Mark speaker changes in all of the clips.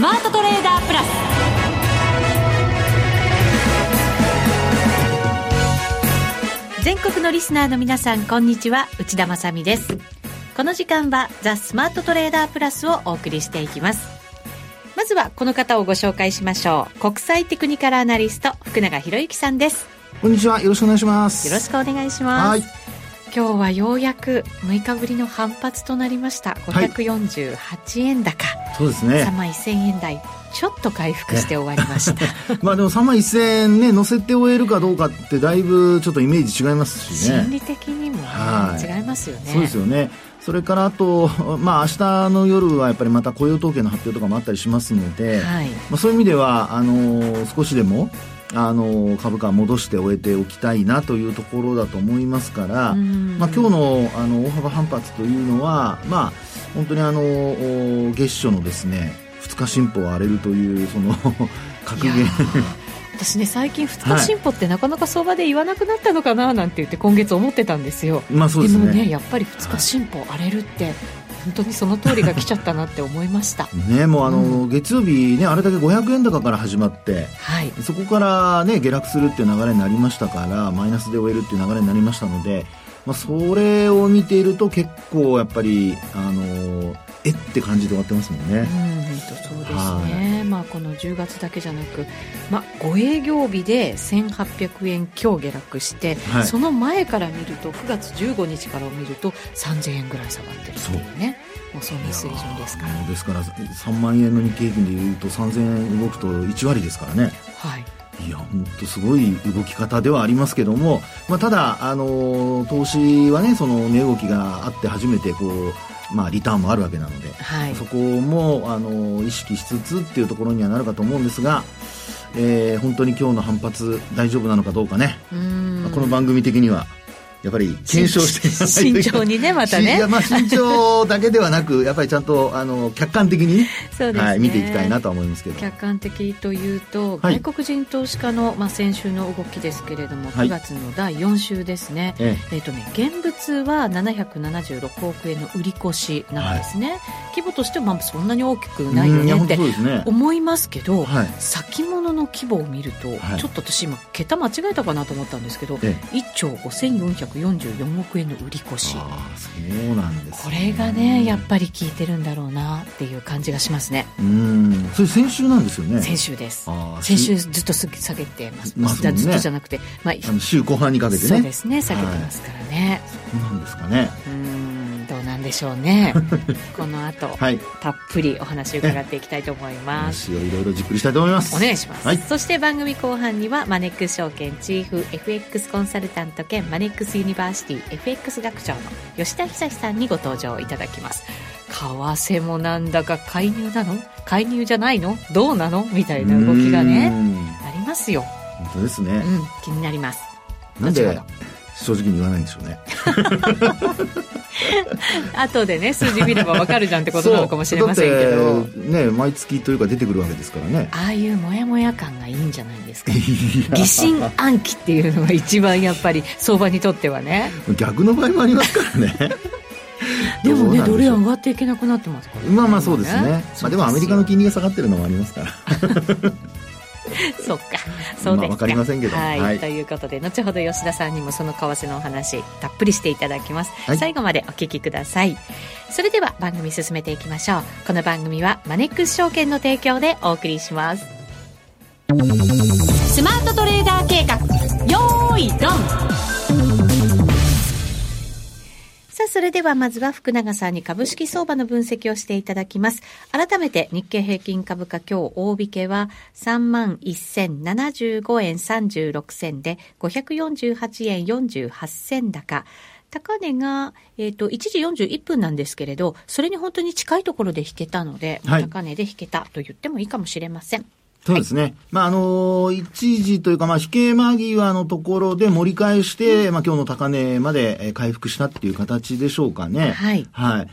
Speaker 1: スマートトレーダープラス。全国のリスナーの皆さんこんにちは。内田まさです。この時間はザ・スマートトレーダープラスをお送りしていきます。まずはこの方をご紹介しましょう。国際テクニカルアナリスト福永博之さんです。
Speaker 2: こんにちは。よろしくお願いします。
Speaker 1: よろしくお願いします今日はようやく6日ぶりの反発となりました。548円高、
Speaker 2: はい、そうですね。
Speaker 1: 3万1000円台ちょっと回復して終わりました。
Speaker 2: まあでも3万1000円ね乗せて終えるかどうかってだいぶちょっとイメージ違いますしね。
Speaker 1: 心理的にも、ね、違いますよね。
Speaker 2: そうですよね。それからあと、まあ明日の夜はやっぱりまた雇用統計の発表とかもあったりしますので、はい、まあ、そういう意味ではあのー、少しでもあの株価戻して終えておきたいなというところだと思いますから、まあ、今日のあの大幅反発というのは、まあ、本当にあの月初のですね2日進歩を荒れるというその 格言。
Speaker 1: 私ね最近2日進歩ってなかなか相場で言わなくなったのかななんて言って今月思ってたんですよ、
Speaker 2: まあそうですね、
Speaker 1: でもねやっぱり2日進歩荒れるって本当にその通りが来ちゃったなって思いました。
Speaker 2: ねもうあの、うん、月曜日ねあれだけ500円高から始まって、はい、そこからね下落するっていう流れになりましたからマイナスで終えるっていう流れになりましたのでまあ、それを見ていると結構やっぱりあのえって感じで終わってますもんね。うん、
Speaker 1: そうですね。まあこの10月だけじゃなく、まあ5営業日で1800円強下落して、はい、その前から見ると9月15日から見ると3000円ぐらい下がってるっていうね。もうそんな水準ですから。
Speaker 2: ですから3万円の日経平均でいうと3000円動くと1割ですからね。はい。いや本当すごい動き方ではありますけども、まあ、ただ、あの投資はねその値動きがあって初めてこうまあ、リターンもあるわけなので、はい、そこもあの意識しつつっていうところにはなるかと思うんですが、えー、本当に今日の反発大丈夫なのかどうかね、まあ、この番組的にはやっぱり検証して
Speaker 1: 慎重にねまたね。
Speaker 2: まあ慎重だけではなく やっぱりちゃんとあの客観的に、ねはい、見ていきたいなと思いますけど。
Speaker 1: 客観的というと、はい、外国人投資家の、まあ、先週の動きですけれども9月の第4週ですね、はい、えっ、ー、とね現物は776億円の売り越しなんですね、はい、規模としてはまあそんなに大きくないよねって思いますけど、はい、先物の規模を見ると、ちょっと私今桁間違えたかなと思ったんですけど、ええ、1兆5400 344億円の売り越し。
Speaker 2: そうなんです、
Speaker 1: ね、これがねやっぱり効いてるんだろうなっていう感じがしますね。
Speaker 2: うん。それ先週なんですよね。
Speaker 1: 先週です。先週ずっと下げてます、まあ、ずっとじゃなくて、
Speaker 2: まあ、あの週後半にかけてね。
Speaker 1: そうですね下げてますからね、
Speaker 2: はい、そうなんですかね。
Speaker 1: うん。どうなんでしょうね。この後、はい、たっぷりお話を伺っていきたいと思います。
Speaker 2: い。ろいろじっくりしたいと思います。
Speaker 1: お願いします、はい、そして番組後半にはマネックス証券チーフ FX コンサルタント兼マネックスユニバーシティ FX 学長の吉田久さんにご登場いただきます。為替もなんだか介入なの？介入じゃないの？どうなの？みたいな動きがねありますよ。
Speaker 2: 本当ですね、
Speaker 1: うん、気になります。
Speaker 2: なんで正直に言わないんでしょうね。
Speaker 1: 後でね数字見れば分かるじゃんってことなのかもしれませんけど。
Speaker 2: ね毎月というか出てくるわけですからね。
Speaker 1: ああいうモヤモヤ感がいいんじゃないですか。疑心暗鬼っていうのが一番やっぱり相場にとってはね。
Speaker 2: 逆の場合もありますからね。
Speaker 1: でもねドル円上がっていけなくなってますから、
Speaker 2: ね、まあまあそうですね。まあ、でもアメリカの金利が下がってるのもありますから
Speaker 1: そっか。そうですか、まあ、
Speaker 2: かりませんけど、
Speaker 1: はい、はい、ということで後ほど吉田さんにもその為替のお話たっぷりしていただきます、はい、最後までお聞きください。それでは番組進めていきましょう。この番組はマネックス証券の提供でお送りします。スマートトレーダー計画。よーいドンさあ、それではまずは福永さんに株式相場の分析をしていただきます。改めて日経平均株価今日大引けは31,075円36銭で548円48銭高。高値が、えっ、ー、と、1時41分なんですけれど、それに本当に近いところで引けたので、はい、高値で引けたと言ってもいいかもしれません。
Speaker 2: そうですね。はい、まあ、あの一時というか、まあ、引け間際のところで盛り返して、うん、まあ、今日の高値まで回復したっていう形でしょうかね。はい。はい。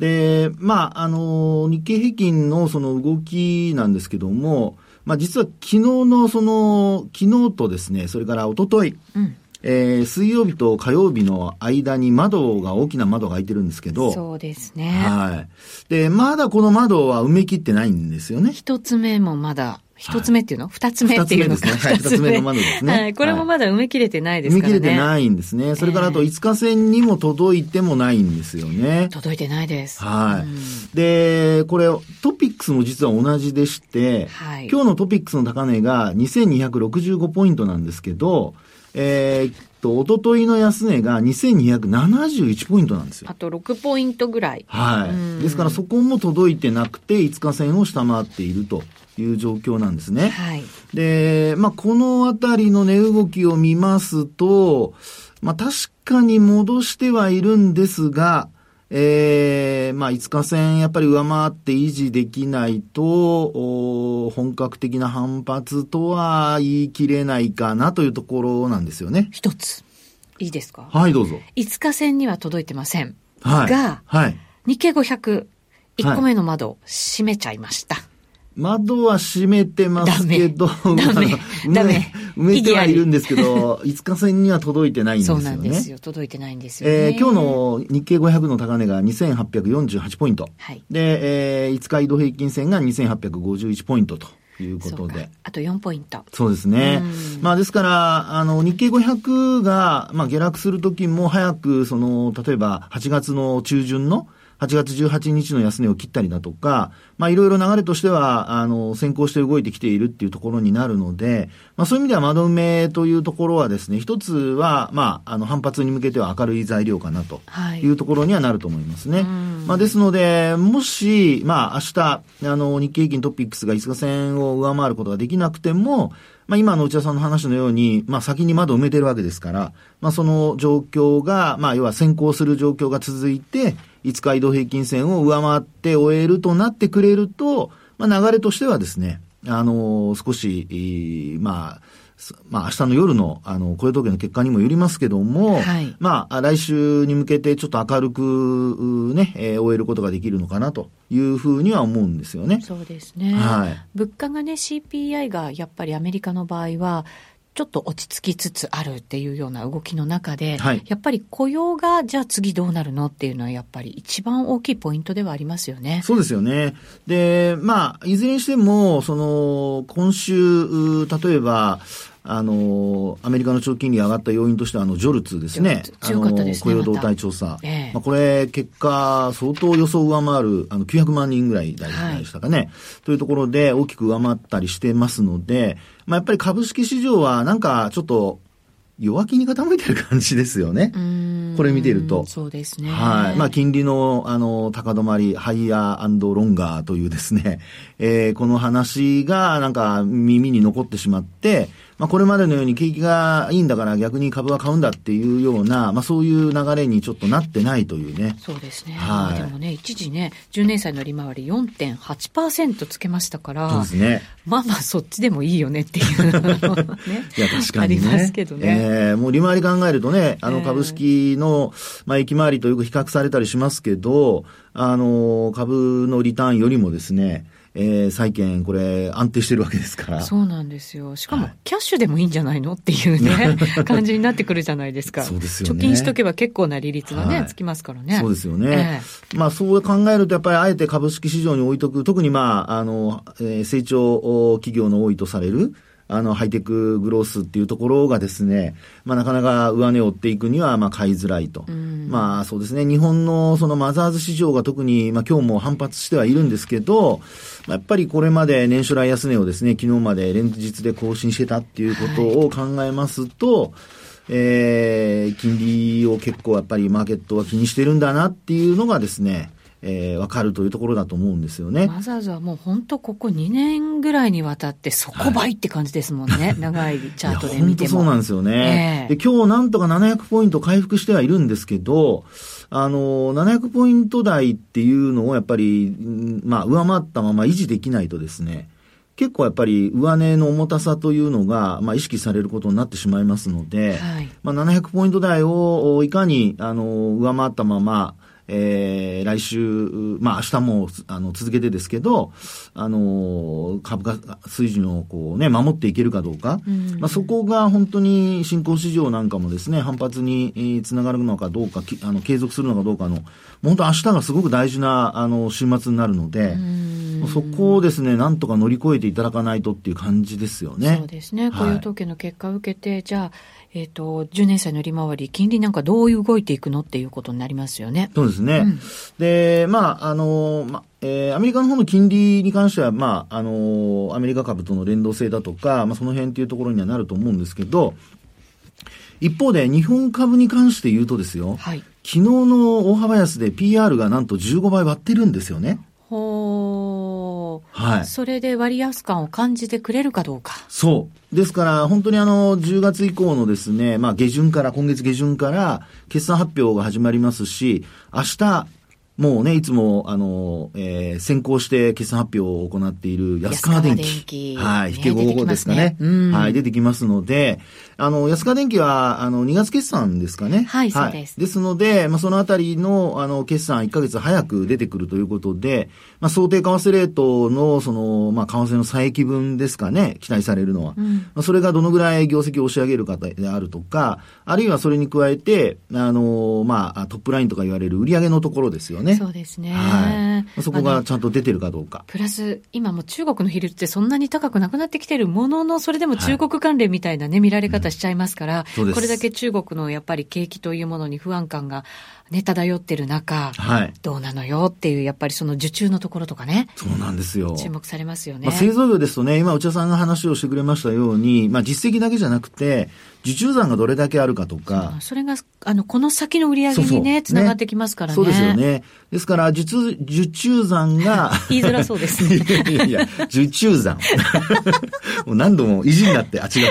Speaker 2: で、まあ、あの日経平均のその動きなんですけども、まあ、実は昨日のその、昨日とですね、それから一昨日、うんえー、水曜日と火曜日の間に窓が、大きな窓が開いてるんですけど。
Speaker 1: そうですね。
Speaker 2: はい。で、まだこの窓は埋め切ってないんですよね。
Speaker 1: 一つ目もまだ一つ目っていうの？二、つ目っていうの？か。
Speaker 2: 二つ目ですね。はい、二つ目の窓ですね。
Speaker 1: はい。これもまだ埋め切れてないです
Speaker 2: からね。埋め切れてないんですね。それからあと5日線にも届いてもないんですよね。
Speaker 1: 届いてないです。
Speaker 2: はい。で、これ、トピックスも実は同じでして、はい、今日のトピックスの高値が2265ポイントなんですけど、えー、と、おとといの安値が2271ポイントなんですよ。
Speaker 1: あと6ポイントぐらい。
Speaker 2: はい。ですからそこも届いてなくて、5日線を下回っているという状況なんですね。はい。で、まあ、このあたりの値動きを見ますと、まあ、確かに戻してはいるんですが、ええー、まあ、5日線やっぱり上回って維持できないと、本格的な反発とは言い切れないかなというところなんですよね。
Speaker 1: 一つ。いいですか？
Speaker 2: はい、どうぞ。
Speaker 1: 5日線には届いてません。はい。が、はい。日経500、1個目の窓、閉めちゃいました。
Speaker 2: 窓は閉めてますけど、
Speaker 1: ダメ。ダメ。
Speaker 2: 埋めてはいるんですけど、5日線には届いてないんですよね。
Speaker 1: そうなんですよ。届いてないんですよ、ね。
Speaker 2: えー、今日の日経500の高値が2848ポイント。はい。で、えー、5日移動平均線が2851ポイントと。いうことで。
Speaker 1: あと4ポイント。
Speaker 2: そうですね。まあですから、あの、日経500が、まあ下落するときも早く、その、例えば8月の中旬の、8月18日の安値を切ったりだとか、まあいろいろ流れとしては、あの、先行して動いてきているっていうところになるので、まあそういう意味では窓埋めというところはですね、一つは、まあ、あの、反発に向けては明るい材料かなというところにはなると思いますね。はい、まあですので、もし、まあ明日、あの、日経平均トピックスが5日線を上回ることができなくても、まあ今の内田さんの話のように、まあ先に窓埋めてるわけですから、まあその状況が、まあ要は先行する状況が続いて、5日移動平均線を上回って終えるとなってくれると、まあ、流れとしてはですね、あのー、少し、まあ、まあ、明日の夜の、あの、雇用統計の結果にもよりますけども、はい、まあ、来週に向けてちょっと明るく、ね、えー、終えることができるのかなというふうには思うんですよね。
Speaker 1: そうですね。はい。物価がね、CPI がやっぱりアメリカの場合は、ちょっと落ち着きつつあるっていうような動きの中で、はい、やっぱり雇用がじゃあ次どうなるのっていうのはやっぱり一番大きいポイントではありますよね。
Speaker 2: そうですよね。で、まあ、いずれにしても、その、今週、例えば、あの、アメリカの長期金利上がった要因としては、あの、ジョルツですね。
Speaker 1: 強かったです
Speaker 2: ね。雇用動態調査。えまあ、これ、結果、相当予想上回る、あの、900万人ぐらいでしたかね、はい。というところで、大きく上回ったりしてますので、まあ、やっぱり株式市場は、なんか、ちょっと、弱気に傾いてる感じですよね。これ見てると。
Speaker 1: そうですね。
Speaker 2: はい。まあ、金利の、あの、高止まり、ハイヤーロンガーというですね、えー、この話が、なんか、耳に残ってしまって、まあ、これまでのように景気がいいんだから逆に株は買うんだっていうような、まあ、そういう流れにちょっとなってないというね。
Speaker 1: そうですね。はい、でもね、一時ね、10年債の利回り4.8%つけましたから、
Speaker 2: そうですね。
Speaker 1: まあまあそっちでもいいよねっていうね。
Speaker 2: いや、確かにね。
Speaker 1: ありますけどね。
Speaker 2: えー、もう利回り考えるとね、あの株式の、まあ、駅回りとよく比較されたりしますけど、あの、株のリターンよりもですね、えー、債券、これ、安定してるわけですから。
Speaker 1: そうなんですよ。しかも、キャッシュでもいいんじゃないの？っていうね、感じになってくるじゃないですか。
Speaker 2: そうですよ
Speaker 1: ね。貯金しとけば結構な利率がね、はい、つきますからね。
Speaker 2: そうですよね。えー、まあ、そう考えると、やっぱりあえて株式市場に置いとく、特にまあ、あの、えー、成長企業の多いとされる、あの、ハイテクグロースっていうところがですね、まあ、なかなか上値を追っていくには、まあ、買いづらいと。まあ、そうですね、日本のそのマザーズ市場が特に、まあ、今日も反発してはいるんですけど、まあ、やっぱりこれまで年初来安値をですね、昨日まで連日で更新してたっていうことを考えますと、はいえー、金利を結構やっぱりマーケットは気にしてるんだなっていうのがですね、えー、分かるというところだと思うんですよね。
Speaker 1: マザーズはもう本当ここ2年ぐらいにわたって底倍って感じですもんね。はい、長いチャートで見ても。
Speaker 2: そうなんですよね、えー、で。今日なんとか700ポイント回復してはいるんですけど、あの、700ポイント台っていうのをやっぱり、まあ、上回ったまま維持できないとですね、結構やっぱり上値の重たさというのが、まあ、意識されることになってしまいますので、はい、まあ、700ポイント台をいかに、あの、上回ったまま、えー、来週、まあ明日も、あの、続けてですけど、あの、株価水準をこうね、守っていけるかどうか、うん、まあそこが本当に新興市場なんかもですね、反発につながるのかどうか、あの、継続するのかどうかの、本当明日がすごく大事な、あの、週末になるので、そこをですね、なんとか乗り越えていただかないとっていう感じですよね。
Speaker 1: そうですね。雇用統計の結果を受けて、はい、じゃあ、えっ、ー、と、10年債の利回り、金利なんかどう動いていくのっていうことになりますよね。
Speaker 2: そうですね。うん、で、まあ、あの、ま、えー、アメリカの方の金利に関しては、まあ、あの、アメリカ株との連動性だとか、まあ、その辺っていうところにはなると思うんですけど、一方で、日本株に関して言うとですよ、はい、昨日の大幅安で PR がなんと15倍割ってるんですよね。
Speaker 1: ほはい。それで割安感を感じてくれるかどうか。
Speaker 2: そう。ですから、本当にあの、10月以降のですね、まあ、下旬から、今月下旬から、決算発表が始まりますし、明日、もうね、いつも、あの、えー、先行して決算発表を行っている安川電機。はい、引け後ですかね。ねはい、出てきますので、あの、安川電機は、あの、2月決算ですかね。
Speaker 1: はい、はい、そうです。
Speaker 2: ですので、まあ、そのあたりの、あの、決算1ヶ月早く出てくるということで、まあ、想定為替レートの、その、まあ、為替の差益分ですかね、期待されるのは。うん、まあ、それがどのぐらい業績を押し上げるかであるとか、あるいはそれに加えて、あの、まあ、トップラインとか言われる売上のところですよね。
Speaker 1: そうですね。は
Speaker 2: い。そこがちゃんと出てるかどうか。
Speaker 1: プラス、今も中国の比率ってそんなに高くなくなってきてるものの、それでも中国関連みたいなね、見られ方しちゃいますから、これだけ中国のやっぱり景気というものに不安感がね、漂ってる中、はい、どうなのよっていう、やっぱりその受注のところとかね。
Speaker 2: そうなんですよ。
Speaker 1: 注目されますよね。
Speaker 2: まあ、製造業ですとね、今内田さんが話をしてくれましたように、まあ実績だけじゃなくて、受注残がどれだけあるかとか。
Speaker 1: それが、あの、この先の売り上げにね、つながってきますからね。
Speaker 2: そうですよね。ですから、受注、受注残が。
Speaker 1: 言いづらそうですね。
Speaker 2: いやいや、受注残。もう何度も意地になって、あ、違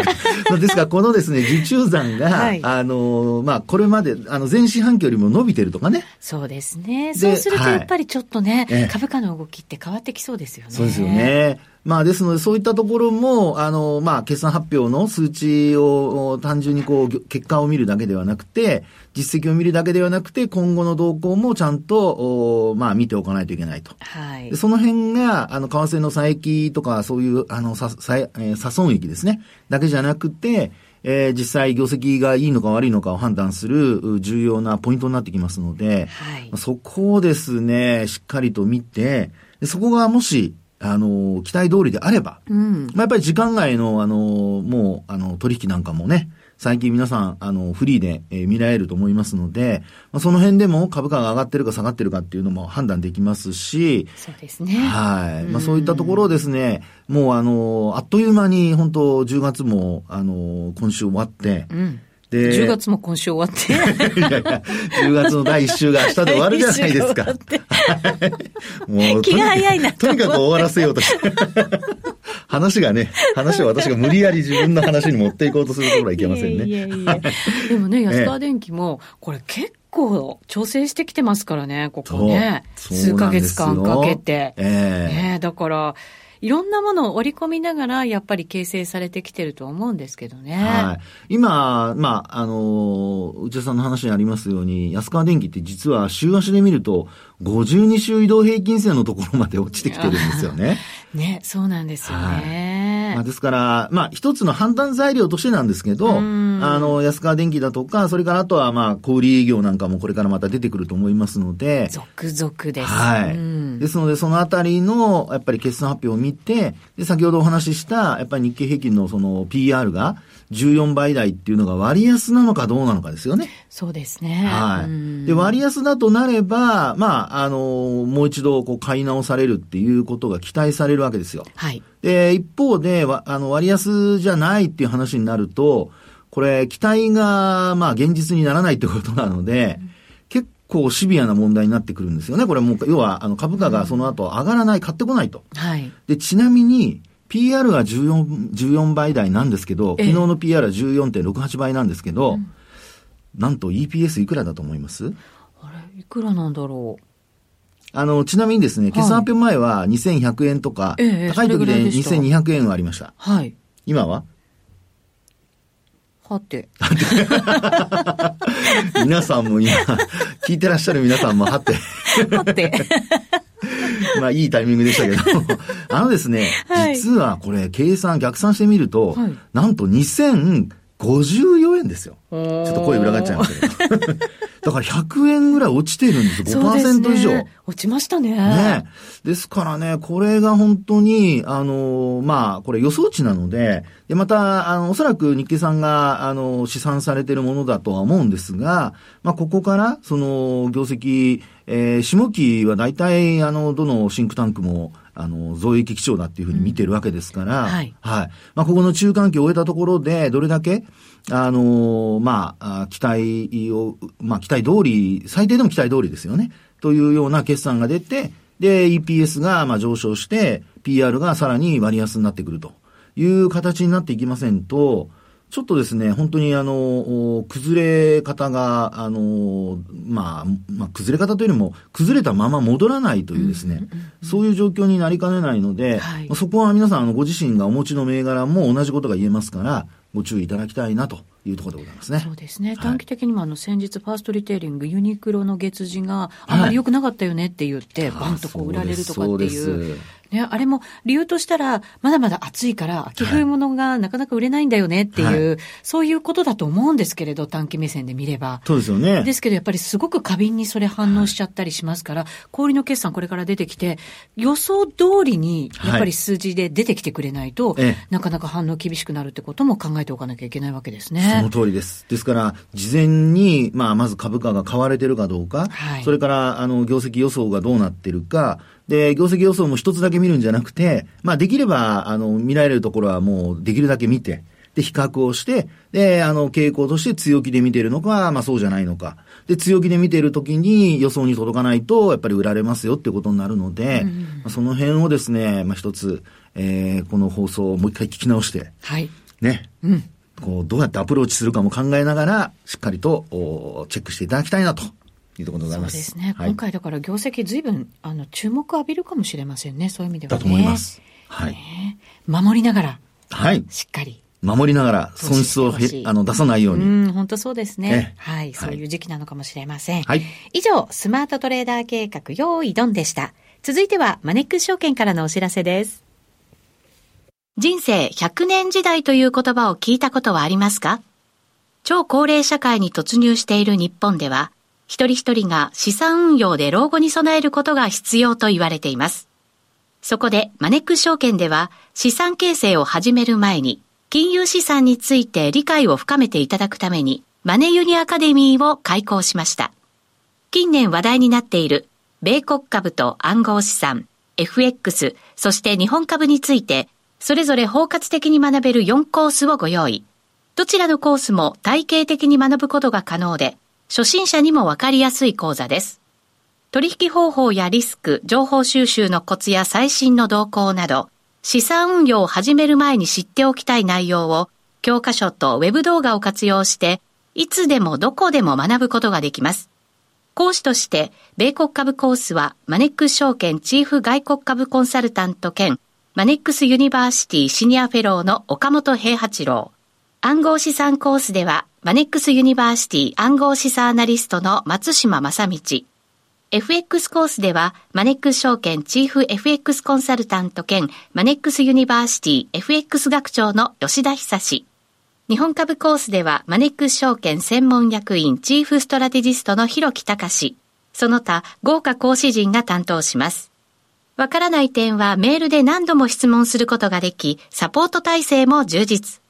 Speaker 2: う。ですから、このですね、受注残が、はい、あの、まあ、これまで、あの、前四半期よりも伸びてるとかね。
Speaker 1: そうですね。そうすると、やっぱりちょっとね、はい、株価の動きって変わってきそうですよね。
Speaker 2: そうですよね。まあ、ですので、そういったところも、あの、まあ、決算発表の数値を単純にこう、結果を見るだけではなくて、実績を見るだけではなくて、今後の動向もちゃんと、まあ、見ておかないといけないと。はい。その辺が、あの、為替の差益とか、そういう、あの、さ、さ、えー、差損益ですね。だけじゃなくて、えー、実際業績がいいのか悪いのかを判断する重要なポイントになってきますので、はい、そこをですね、しっかりと見て、そこがもし、あの、期待通りであれば、うん、まあ、やっぱり時間外の、あの、もう、あの、取引なんかもね、最近皆さん、あの、フリーで、えー、見られると思いますので、まあ、その辺でも株価が上がってるか下がってるかっていうのも判断できますし、
Speaker 1: そうですね。
Speaker 2: はい。まあ、そういったところをですね、もうあの、あっという間に、本当10月も、あの、今週終わって、うん
Speaker 1: で、10月も今週終わって。いやいや、
Speaker 2: 10月の第1週が明日で終わるじゃないですか。
Speaker 1: もう、気が早いな
Speaker 2: とにかく終わらせようとして。話がね、話を私が無理やり自分の話に持っていこうとするところはいけませんね。いやいやいや
Speaker 1: でもね、安川電機も、これ結構調整してきてますからね、ここね。数ヶ月間かけて。ええー、ね、だから、いろんなものを織り込みながら、やっぱり形成されてきてると思うんですけどね。は
Speaker 2: い。今、まあ、あの、内田さんの話にありますように、安川電機って実は週足で見ると、52週移動平均線のところまで落ちてきてるんですよね。
Speaker 1: ね、そうなんですよね。
Speaker 2: はい、まあ、ですから、まあ、一つの判断材料としてなんですけど、あの、安川電機だとか、それからあとは、まあ、小売業なんかもこれからまた出てくると思いますので。
Speaker 1: 続々です。
Speaker 2: はい。ですので、そのあたりの、やっぱり決算発表を見て、で、先ほどお話しした、やっぱり日経平均のその PR が、14倍台っていうのが割安なのかどうなのかですよね。
Speaker 1: そうですね。
Speaker 2: はい。で、割安だとなれば、まあ、あの、もう一度こう買い直されるっていうことが期待されるわけですよ。はい。で、一方で、あの、割安じゃないっていう話になると、これ、期待が、まあ、現実にならないってことなので、うん結構シビアな問題になってくるんですよね。これもう、要は、あの、株価がその後上がらない、買ってこないと。はい。で、ちなみに、PR が14、14倍台なんですけど、昨日の PR は14.68倍なんですけど、うん、なんと EPS いくらだと思います？
Speaker 1: あれ、いくらなんだろう？
Speaker 2: あの、ちなみにですね、決算発表前は2100円とか、はい、高い時で2200円はありました。はい。今は？
Speaker 1: はて。
Speaker 2: 皆さんも今、聞いてらっしゃる皆さんも、はって。
Speaker 1: はって。
Speaker 2: まあ、いいタイミングでしたけど、あのですね、はい、実はこれ、計算、逆算してみると、はい、なんと2054円ですよ。ちょっと声裏返っちゃいましたけど。だから100円ぐらい落ちてるんですよ。5%以上、ね。
Speaker 1: 落ちましたね。
Speaker 2: ね。ですからね、これが本当に、あの、まあ、これ予想値なので、で、また、あの、おそらく日経さんが、あの、試算されているものだとは思うんですが、まあ、ここから、その、業績、えー、下期は大体、あの、どのシンクタンクも、あの、増益基調だっていうふうに見てるわけですから、うん、はい。はい。まあ、ここの中間期を終えたところで、どれだけ、あのまあ、期待を、まあ、期待通り、最低でも期待通りですよね。というような決算が出て、で、EPS が、まあ、上昇して、PR がさらに割安になってくるという形になっていきませんと、ちょっとですね、本当にあの、崩れ方が、あの、まあ、まあ、崩れ方というよりも、崩れたまま戻らないというですね、そういう状況になりかねないので、はい、そこは皆さん、あの、ご自身がお持ちの銘柄も同じことが言えますから、ご注意いただきたいなというところでございますね。
Speaker 1: そうですね。短期的にもあの先日ファーストリテイリングユニクロの月次があまり良くなかったよねって言って、バンとこう売られるとかっていう。ね、あれも理由としたら、まだまだ暑いから、秋冬物がなかなか売れないんだよねっていう、はい、そういうことだと思うんですけれど、短期目線で見れば。
Speaker 2: そうですよね。
Speaker 1: ですけど、やっぱりすごく過敏にそれ反応しちゃったりしますから、はい、氷の決算これから出てきて、予想通りに、やっぱり数字で出てきてくれないと、はい、なかなか反応厳しくなるってことも考えておかなきゃいけないわけですね。
Speaker 2: その通りです。ですから、事前に、まあ、まず株価が買われてるかどうか、はい、それから、あの、業績予想がどうなってるか、で、業績予想も一つだけ見るんじゃなくて、まあできれば、あの、見られるところはもうできるだけ見て、で、比較をして、で、あの、傾向として強気で見ているのか、まあそうじゃないのか。で、強気で見ているときに予想に届かないと、やっぱり売られますよってことになるので、うん、まあ、その辺をですね、まあ一つ、えー、この放送をもう一回聞き直して、
Speaker 1: はい。
Speaker 2: ね。うん。こう、どうやってアプローチするかも考えながら、しっかりと、チェックしていただきたいなというところでございます。
Speaker 1: そうですね。はい、今回だから業績ずいぶん、あの、注目浴びるかもしれませんね。そういう意味では、ね、
Speaker 2: だと思います。はい。
Speaker 1: 守りながら。
Speaker 2: はい。
Speaker 1: しっかり。
Speaker 2: 守りながら損失をあの出さないように。
Speaker 1: うん、本当そうですね。はい、そういう時期なのかもしれません。はい。以上、スマートトレーダー計画、用意ドンでした。続いては、マネックス証券からのお知らせです。人生100年時代という言葉を聞いたことはありますか？超高齢社会に突入している日本では、一人一人が資産運用で老後に備えることが必要と言われています。そこでマネック証券では資産形成を始める前に金融資産について理解を深めていただくためにマネユニアカデミーを開講しました。近年話題になっている米国株と暗号資産、FX、そして日本株についてそれぞれ包括的に学べる4コースをご用意。どちらのコースも体系的に学ぶことが可能で、初心者にもわかりやすい講座です。取引方法やリスク、情報収集のコツや最新の動向など、資産運用を始める前に知っておきたい内容を、教科書とウェブ動画を活用して、いつでもどこでも学ぶことができます。講師として、米国株コースは、マネックス証券チーフ外国株コンサルタント兼、マネックスユニバーシティシニアフェローの岡元兵八郎。暗号資産コースでは、マネックスユニバーシティ暗号資産アナリストの松嶋真倫。FX コースでは、マネックス証券チーフ FX コンサルタント兼マネックスユニバーシティ FX 学長の吉田恒。日本株コースでは、マネックス証券専門役員チーフストラテジストの広木隆その他、豪華講師陣が担当します。わからない点はメールで何度も質問することができ、サポート体制も充実。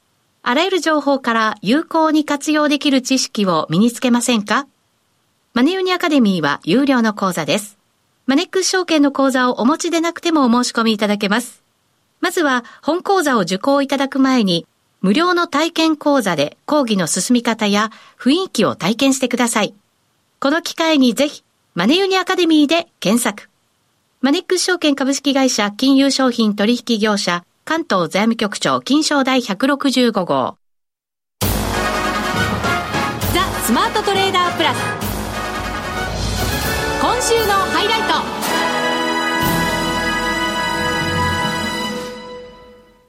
Speaker 1: あらゆる情報から有効に活用できる知識を身につけませんか？マネユニアカデミーは有料の講座です。マネックス証券の講座をお持ちでなくてもお申し込みいただけます。まずは本講座を受講いただく前に、無料の体験講座で講義の進み方や雰囲気を体験してください。この機会にぜひ、マネユニアカデミーで検索。マネックス証券株式会社金融商品取引業者関東財務局長金賞第165号。ザ・スマートトレーダープラス。今週のハイライト。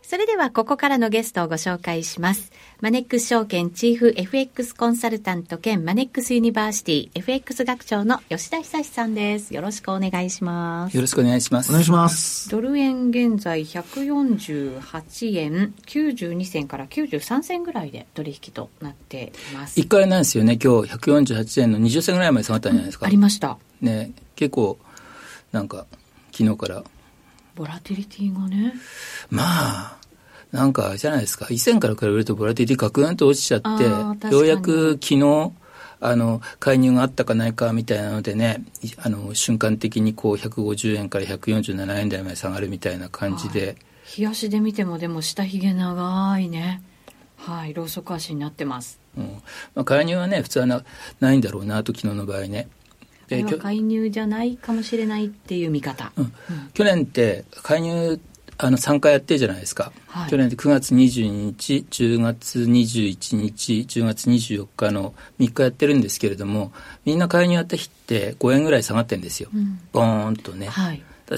Speaker 1: それでははここからのゲストをご紹介します。マネックス証券チーフ FX コンサルタント兼マネックスユニバーシティ FX 学長の吉田恒さんです。よろしくお願いします。
Speaker 3: よろしくお願いします。
Speaker 2: お願いします。
Speaker 1: ドル円現在148円92銭から93銭ぐらいで取引となっています。
Speaker 3: 一回なんですよね。今日148円の20銭ぐらいまで下がったんじゃないですか。うん、
Speaker 1: ありました。
Speaker 3: ね、結構なんか昨日から
Speaker 1: ボラティリティがね。
Speaker 3: まあ。なんかじゃないですか。以前から比べるとボラティティガクンと落ちちゃってようやく昨日あの介入があったかないかみたいなのでねあの瞬間的にこう150円から147円台まで下がるみたいな感じで。
Speaker 1: 冷やしで見てもでも下髭長いね。はい。ローソク足になってます、
Speaker 3: うん。まあ、介入はね普通はなないんだろうなと昨日の場合ね。
Speaker 1: で介入じゃないかもしれないっていう見方、
Speaker 3: うん、去年って介入あの3回やってるじゃないですか、はい、去年で9月22日10月21日10月24日の3日やってるんですけれどもみんな介入やった日って5円ぐらい下がってるんですよ、うん、ボーンとね。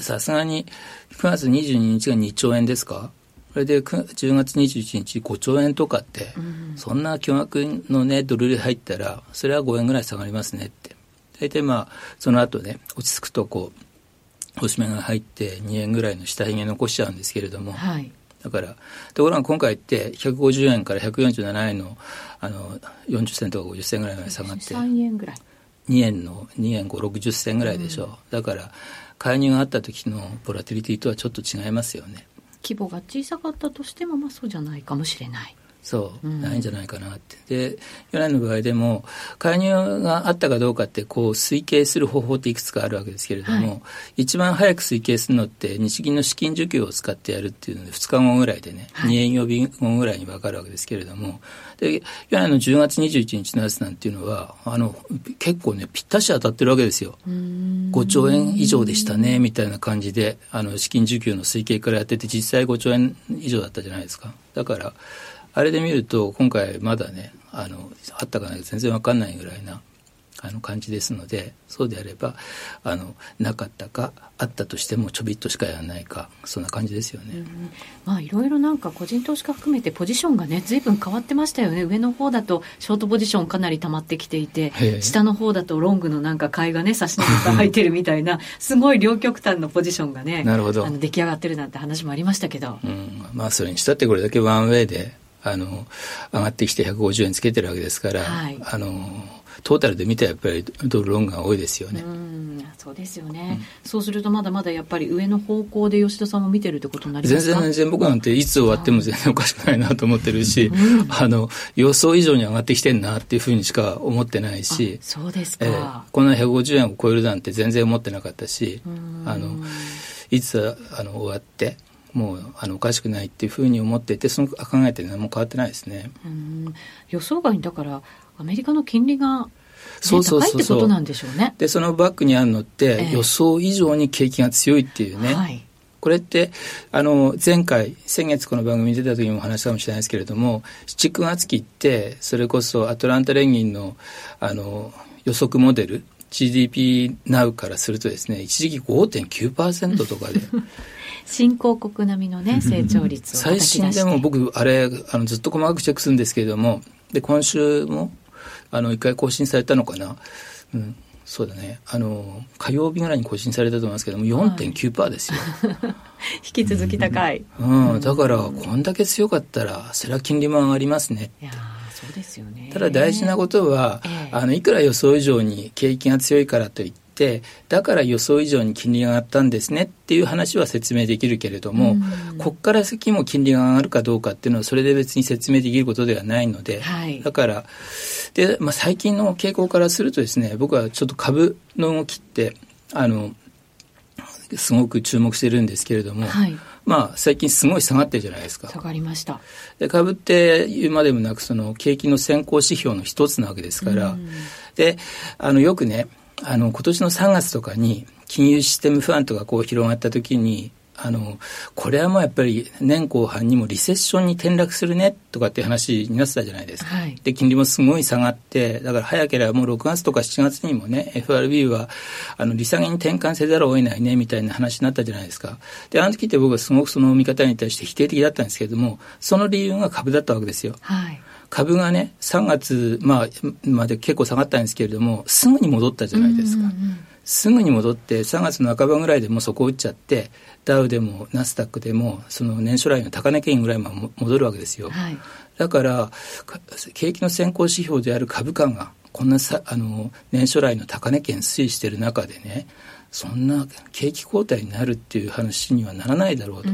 Speaker 3: さすがに9月22日が2兆円ですか？それで10月21日5兆円とかって、うん、そんな巨額のねドルで入ったらそれは5円ぐらい下がりますねって。大体まあその後ね落ち着くとこうおしめが入って2円ぐらいの下髭残しちゃうんですけれども、はい、だからところが今回って150円から147円のあの40銭とか50銭ぐらいまで下がって。
Speaker 1: 3円ぐらい。
Speaker 3: 2円の2円560銭ぐらいでしょう、うん、だから介入があった時のボラティリティとはちょっと違いますよね。
Speaker 1: 規模が小さかったとしてもまあそうじゃないかもしれない
Speaker 3: そう、ないんじゃないかなって。で、去年の場合でも、介入があったかどうかって、こう、推計する方法っていくつかあるわけですけれども、はい、一番早く推計するのって、日銀の資金需給を使ってやるっていうので、2日後ぐらいでね、はい、2円予備後ぐらいに分かるわけですけれども、で、去年の10月21日のやつなんていうのは、あの、結構ね、ぴったし当たってるわけですよ。5兆円以上でしたね、みたいな感じで、あの、資金需給の推計からやってて、実際5兆円以上だったじゃないですか。だから、あれで見ると今回まだねあのあったかないか全然わかんないぐらいなあの感じですのでそうであればあのなかったかあったとしてもちょびっとしかやらないかそんな感じですよね、うん、
Speaker 1: まあいろいろなんか個人投資家含めてポジションがね随分変わってましたよね。上の方だとショートポジションかなり溜まってきていて下の方だとロングのなんか買いがね差し伸べが入ってるみたいな すごい両極端のポジションがね
Speaker 3: なるほど。
Speaker 1: あの出来上がってるなんて話もありましたけど、
Speaker 3: うん、まあそれにしたってこれだけワンウェイであの上がってきて150円つけてるわけですから、はい、あのトータルで見てやっぱりドルロンが多いですよね。
Speaker 1: うんそうですよね、うん、そうするとまだまだやっぱり上の方向で吉田さんも見てるってことになります
Speaker 3: か？全然全然僕なんていつ終わっても全然おかしくないなと思ってるし、うん、あの予想以上に上がってきてんなっていうふうにしか思ってないし
Speaker 1: そうですか、えー、
Speaker 3: こんな150円を超えるなんて全然思ってなかったしあのいつあの終わってもうあのおかしくないっていうふうに思っていてその考えて何も変わってないですね。
Speaker 1: 予想外にだからアメリカの金利がそうそうそうそう。
Speaker 3: で、そのバックにあるのって、予想以上に景気が強いっていうね。はい、これって、あの、前回、先月この番組に出た時も話したかもしれないですけれども、7、9月期って、それこそアトランタ連銀の、あの、予測モデル、GDP ナウからするとですね、一時期5.9%とかで、
Speaker 1: 新興国並みのね、成長率を
Speaker 3: 最新でも僕、あれ、あのずっと細かくチェックするんですけれども、で、今週も、あの、一回更新されたのかな。うん。そうだね。あの、火曜日ぐらいに更新されたと思いますけども、4.9%ですよ。
Speaker 1: はい、引き続き高い。
Speaker 3: うん、うん、だから、こんだけ強かったら、それは金利も上がりますね。
Speaker 1: いやそうですよね。
Speaker 3: ただ大事なことは、えー、あの、いくら予想以上に景気が強いからといって、だから予想以上に金利が上がったんですねっていう話は説明できるけれども、ここから先も金利が上がるかどうかっていうのはそれで別に説明できることではないので、はい、だからで、まあ、最近の傾向からするとですね僕はちょっと株の動きってあのすごく注目してるんですけれども、はい、まあ、最近すごい下がってるじゃないですか。
Speaker 1: 下がりました。
Speaker 3: で、株って言うまでもなく、その景気の先行指標の一つなわけですから、で、あの、よくね、あの今年の3月とかに金融システム不安とかこう広がった時にあの、これはもうやっぱり年後半にもリセッションに転落するねとかって話になってたじゃないですか。はい、で、金利もすごい下がって、だから早ければもう6月とか7月にもね、FRB は、あの、利下げに転換せざるを得ないね、みたいな話になったじゃないですか。で、あの時って僕はすごくその見方に対して否定的だったんですけれども、その理由が株だったわけですよ。はい。株がね、3月、まあ、まで結構下がったんですけれども、すぐに戻ったじゃないですか。すぐに戻って3月の半ばぐらいでもうそこを打っちゃってダウでもナスダックでもその年初来の高値圏ぐらいまで戻るわけですよ、はい、だから景気の先行指標である株価がこんなさあの年初来の高値圏推移している中でねそんな景気後退になるっていう話にはならないだろうと。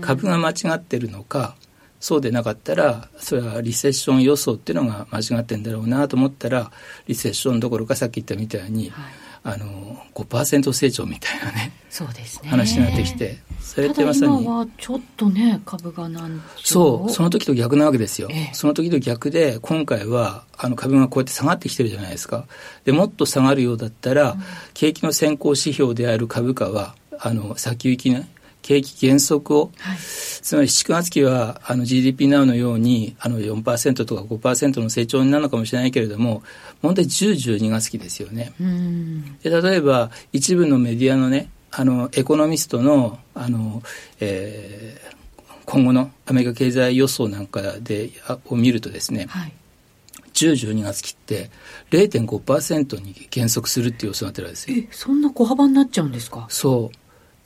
Speaker 3: 株が間違ってるのかそうでなかったらそれはリセッション予想っていうのが間違ってんだろうなと思ったらリセッションどころかさっき言ったみたいに、はいあの5%成長みたいなね
Speaker 1: そうですね。
Speaker 3: 話になってきて
Speaker 1: それってまさに今はちょっとね株がなん
Speaker 3: そうその時と逆なわけですよ、え。その時と逆で今回はあの株がこうやって下がってきてるじゃないですか。でもっと下がるようだったら、うん、景気の先行指標である株価はあの先行きね景気減速を、はい、つまり7月期はあの GDP なウのようにあの4%とか5%の成長になるのかもしれないけれども問題10、12月期ですよね。で例えば一部のメディアのねあのエコノミストのあの、えー、今後のアメリカ経済予想なんかでを見るとですね、はい10、12月期って0.5%に減速するっていう予想になってるわけですよ。
Speaker 1: え、そんな小幅になっちゃうんですか？
Speaker 3: そう。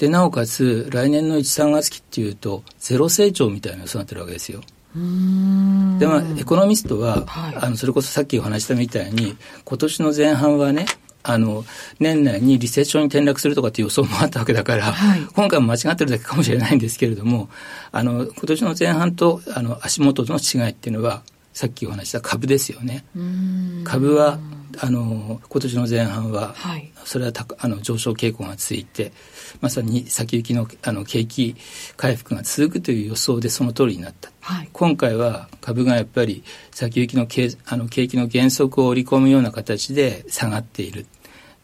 Speaker 3: でなおかつ来年の1、3月期っていうとゼロ成長みたいな予想になってるわけですよ。でまあ、エコノミストは、はい、あのそれこそさっきお話したみたいに今年の前半はねあの年内にリセッションに転落するとかっていう予想もあったわけだから、はい、今回も間違ってるだけかもしれないんですけれどもあの今年の前半とあの足元の違いっていうのはさっきお話した株ですよね。株はあの今年の前半は、はい、それはたあの上昇傾向がついてまさに先行きのあの景気回復が続くという予想でその通りになった、はい、今回は株がやっぱり先行きの景あの景気の減速を織り込むような形で下がっている。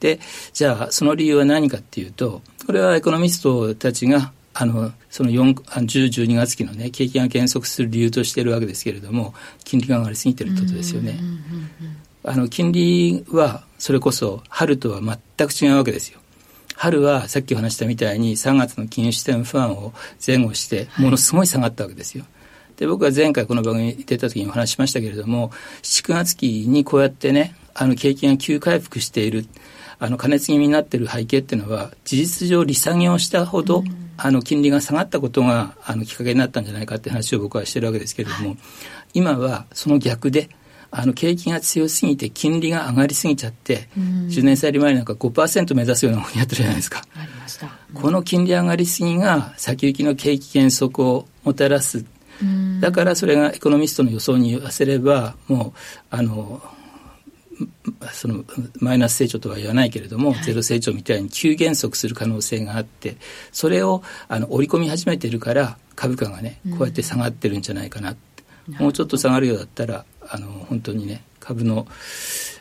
Speaker 3: でじゃあその理由は何かっていうとこれはエコノミストたちがあのその10、12月期のね景気が減速する理由としているわけですけれども金利が上がりすぎてるってことですよね。あの金利はそれこそ春とは全く違うわけですよ。春はさっきお話したみたいに3月の金融システム不安を前後してものすごい下がったわけですよ。で僕は前回この番組に出た時にお話しましたけれども7月期にこうやってねあの景気が急回復しているあの加熱気味になっている背景っていうのは事実上利下げをしたほど、あの金利が下がったことがあのきっかけになったんじゃないかって話を僕はしてるわけですけれども、はい、今はその逆であの景気が強すぎて金利が上がりすぎちゃって、うん、10年債利回りなんか5%目指すようなものにやってるじゃないですか。ありました、うん、この金利上がりすぎが先行きの景気減速をもたらす。うん、だからそれがエコノミストの予想に言わせればもうあのそのマイナス成長とは言わないけれども、はい、ゼロ成長みたいに急減速する可能性があってそれをあの織り込み始めてるから株価がねこうやって下がってるんじゃないかな、うん、もうちょっと下がるようだったらあの本当にね株の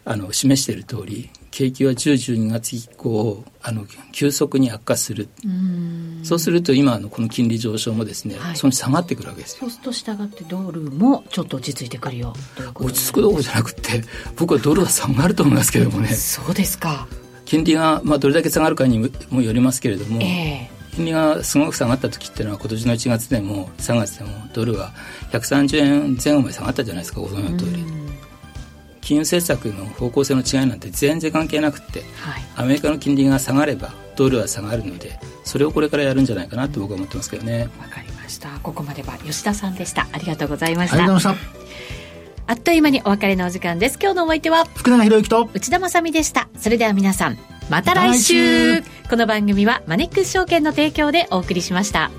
Speaker 3: あの示している通り景気は10、12月以降あの急速に悪化する。そうすると今のこの金利上昇もですね、はい、その下がってくるわけです
Speaker 1: そうすると従ってドルもちょっと落ち着いてくるよ
Speaker 3: 落ち着くどころじゃなくて僕はドルは下がると思いますけれどもね。
Speaker 1: そうですか。
Speaker 3: 金利が、まあ、どれだけ下がるかにもよりますけれども、えー金利がすごく下がった時っていうのは今年の1月でも3月でもドルは130円前後まで下がったじゃないですかご存知の通り。金融政策の方向性の違いなんて全然関係なくて、はい、アメリカの金利が下がればドルは下がるのでそれをこれからやるんじゃないかなと僕は思ってますけどね。
Speaker 1: わかりました。ここまでは吉田さんでした。ありがとうございました。あ
Speaker 2: りがとうございました。
Speaker 1: あっという間にお別れのお時間です。今日のお相手は
Speaker 2: 福永博之と
Speaker 1: 内田まさでした。それでは皆さんまた来週。この番組はマネックス証券の提供でお送りしました。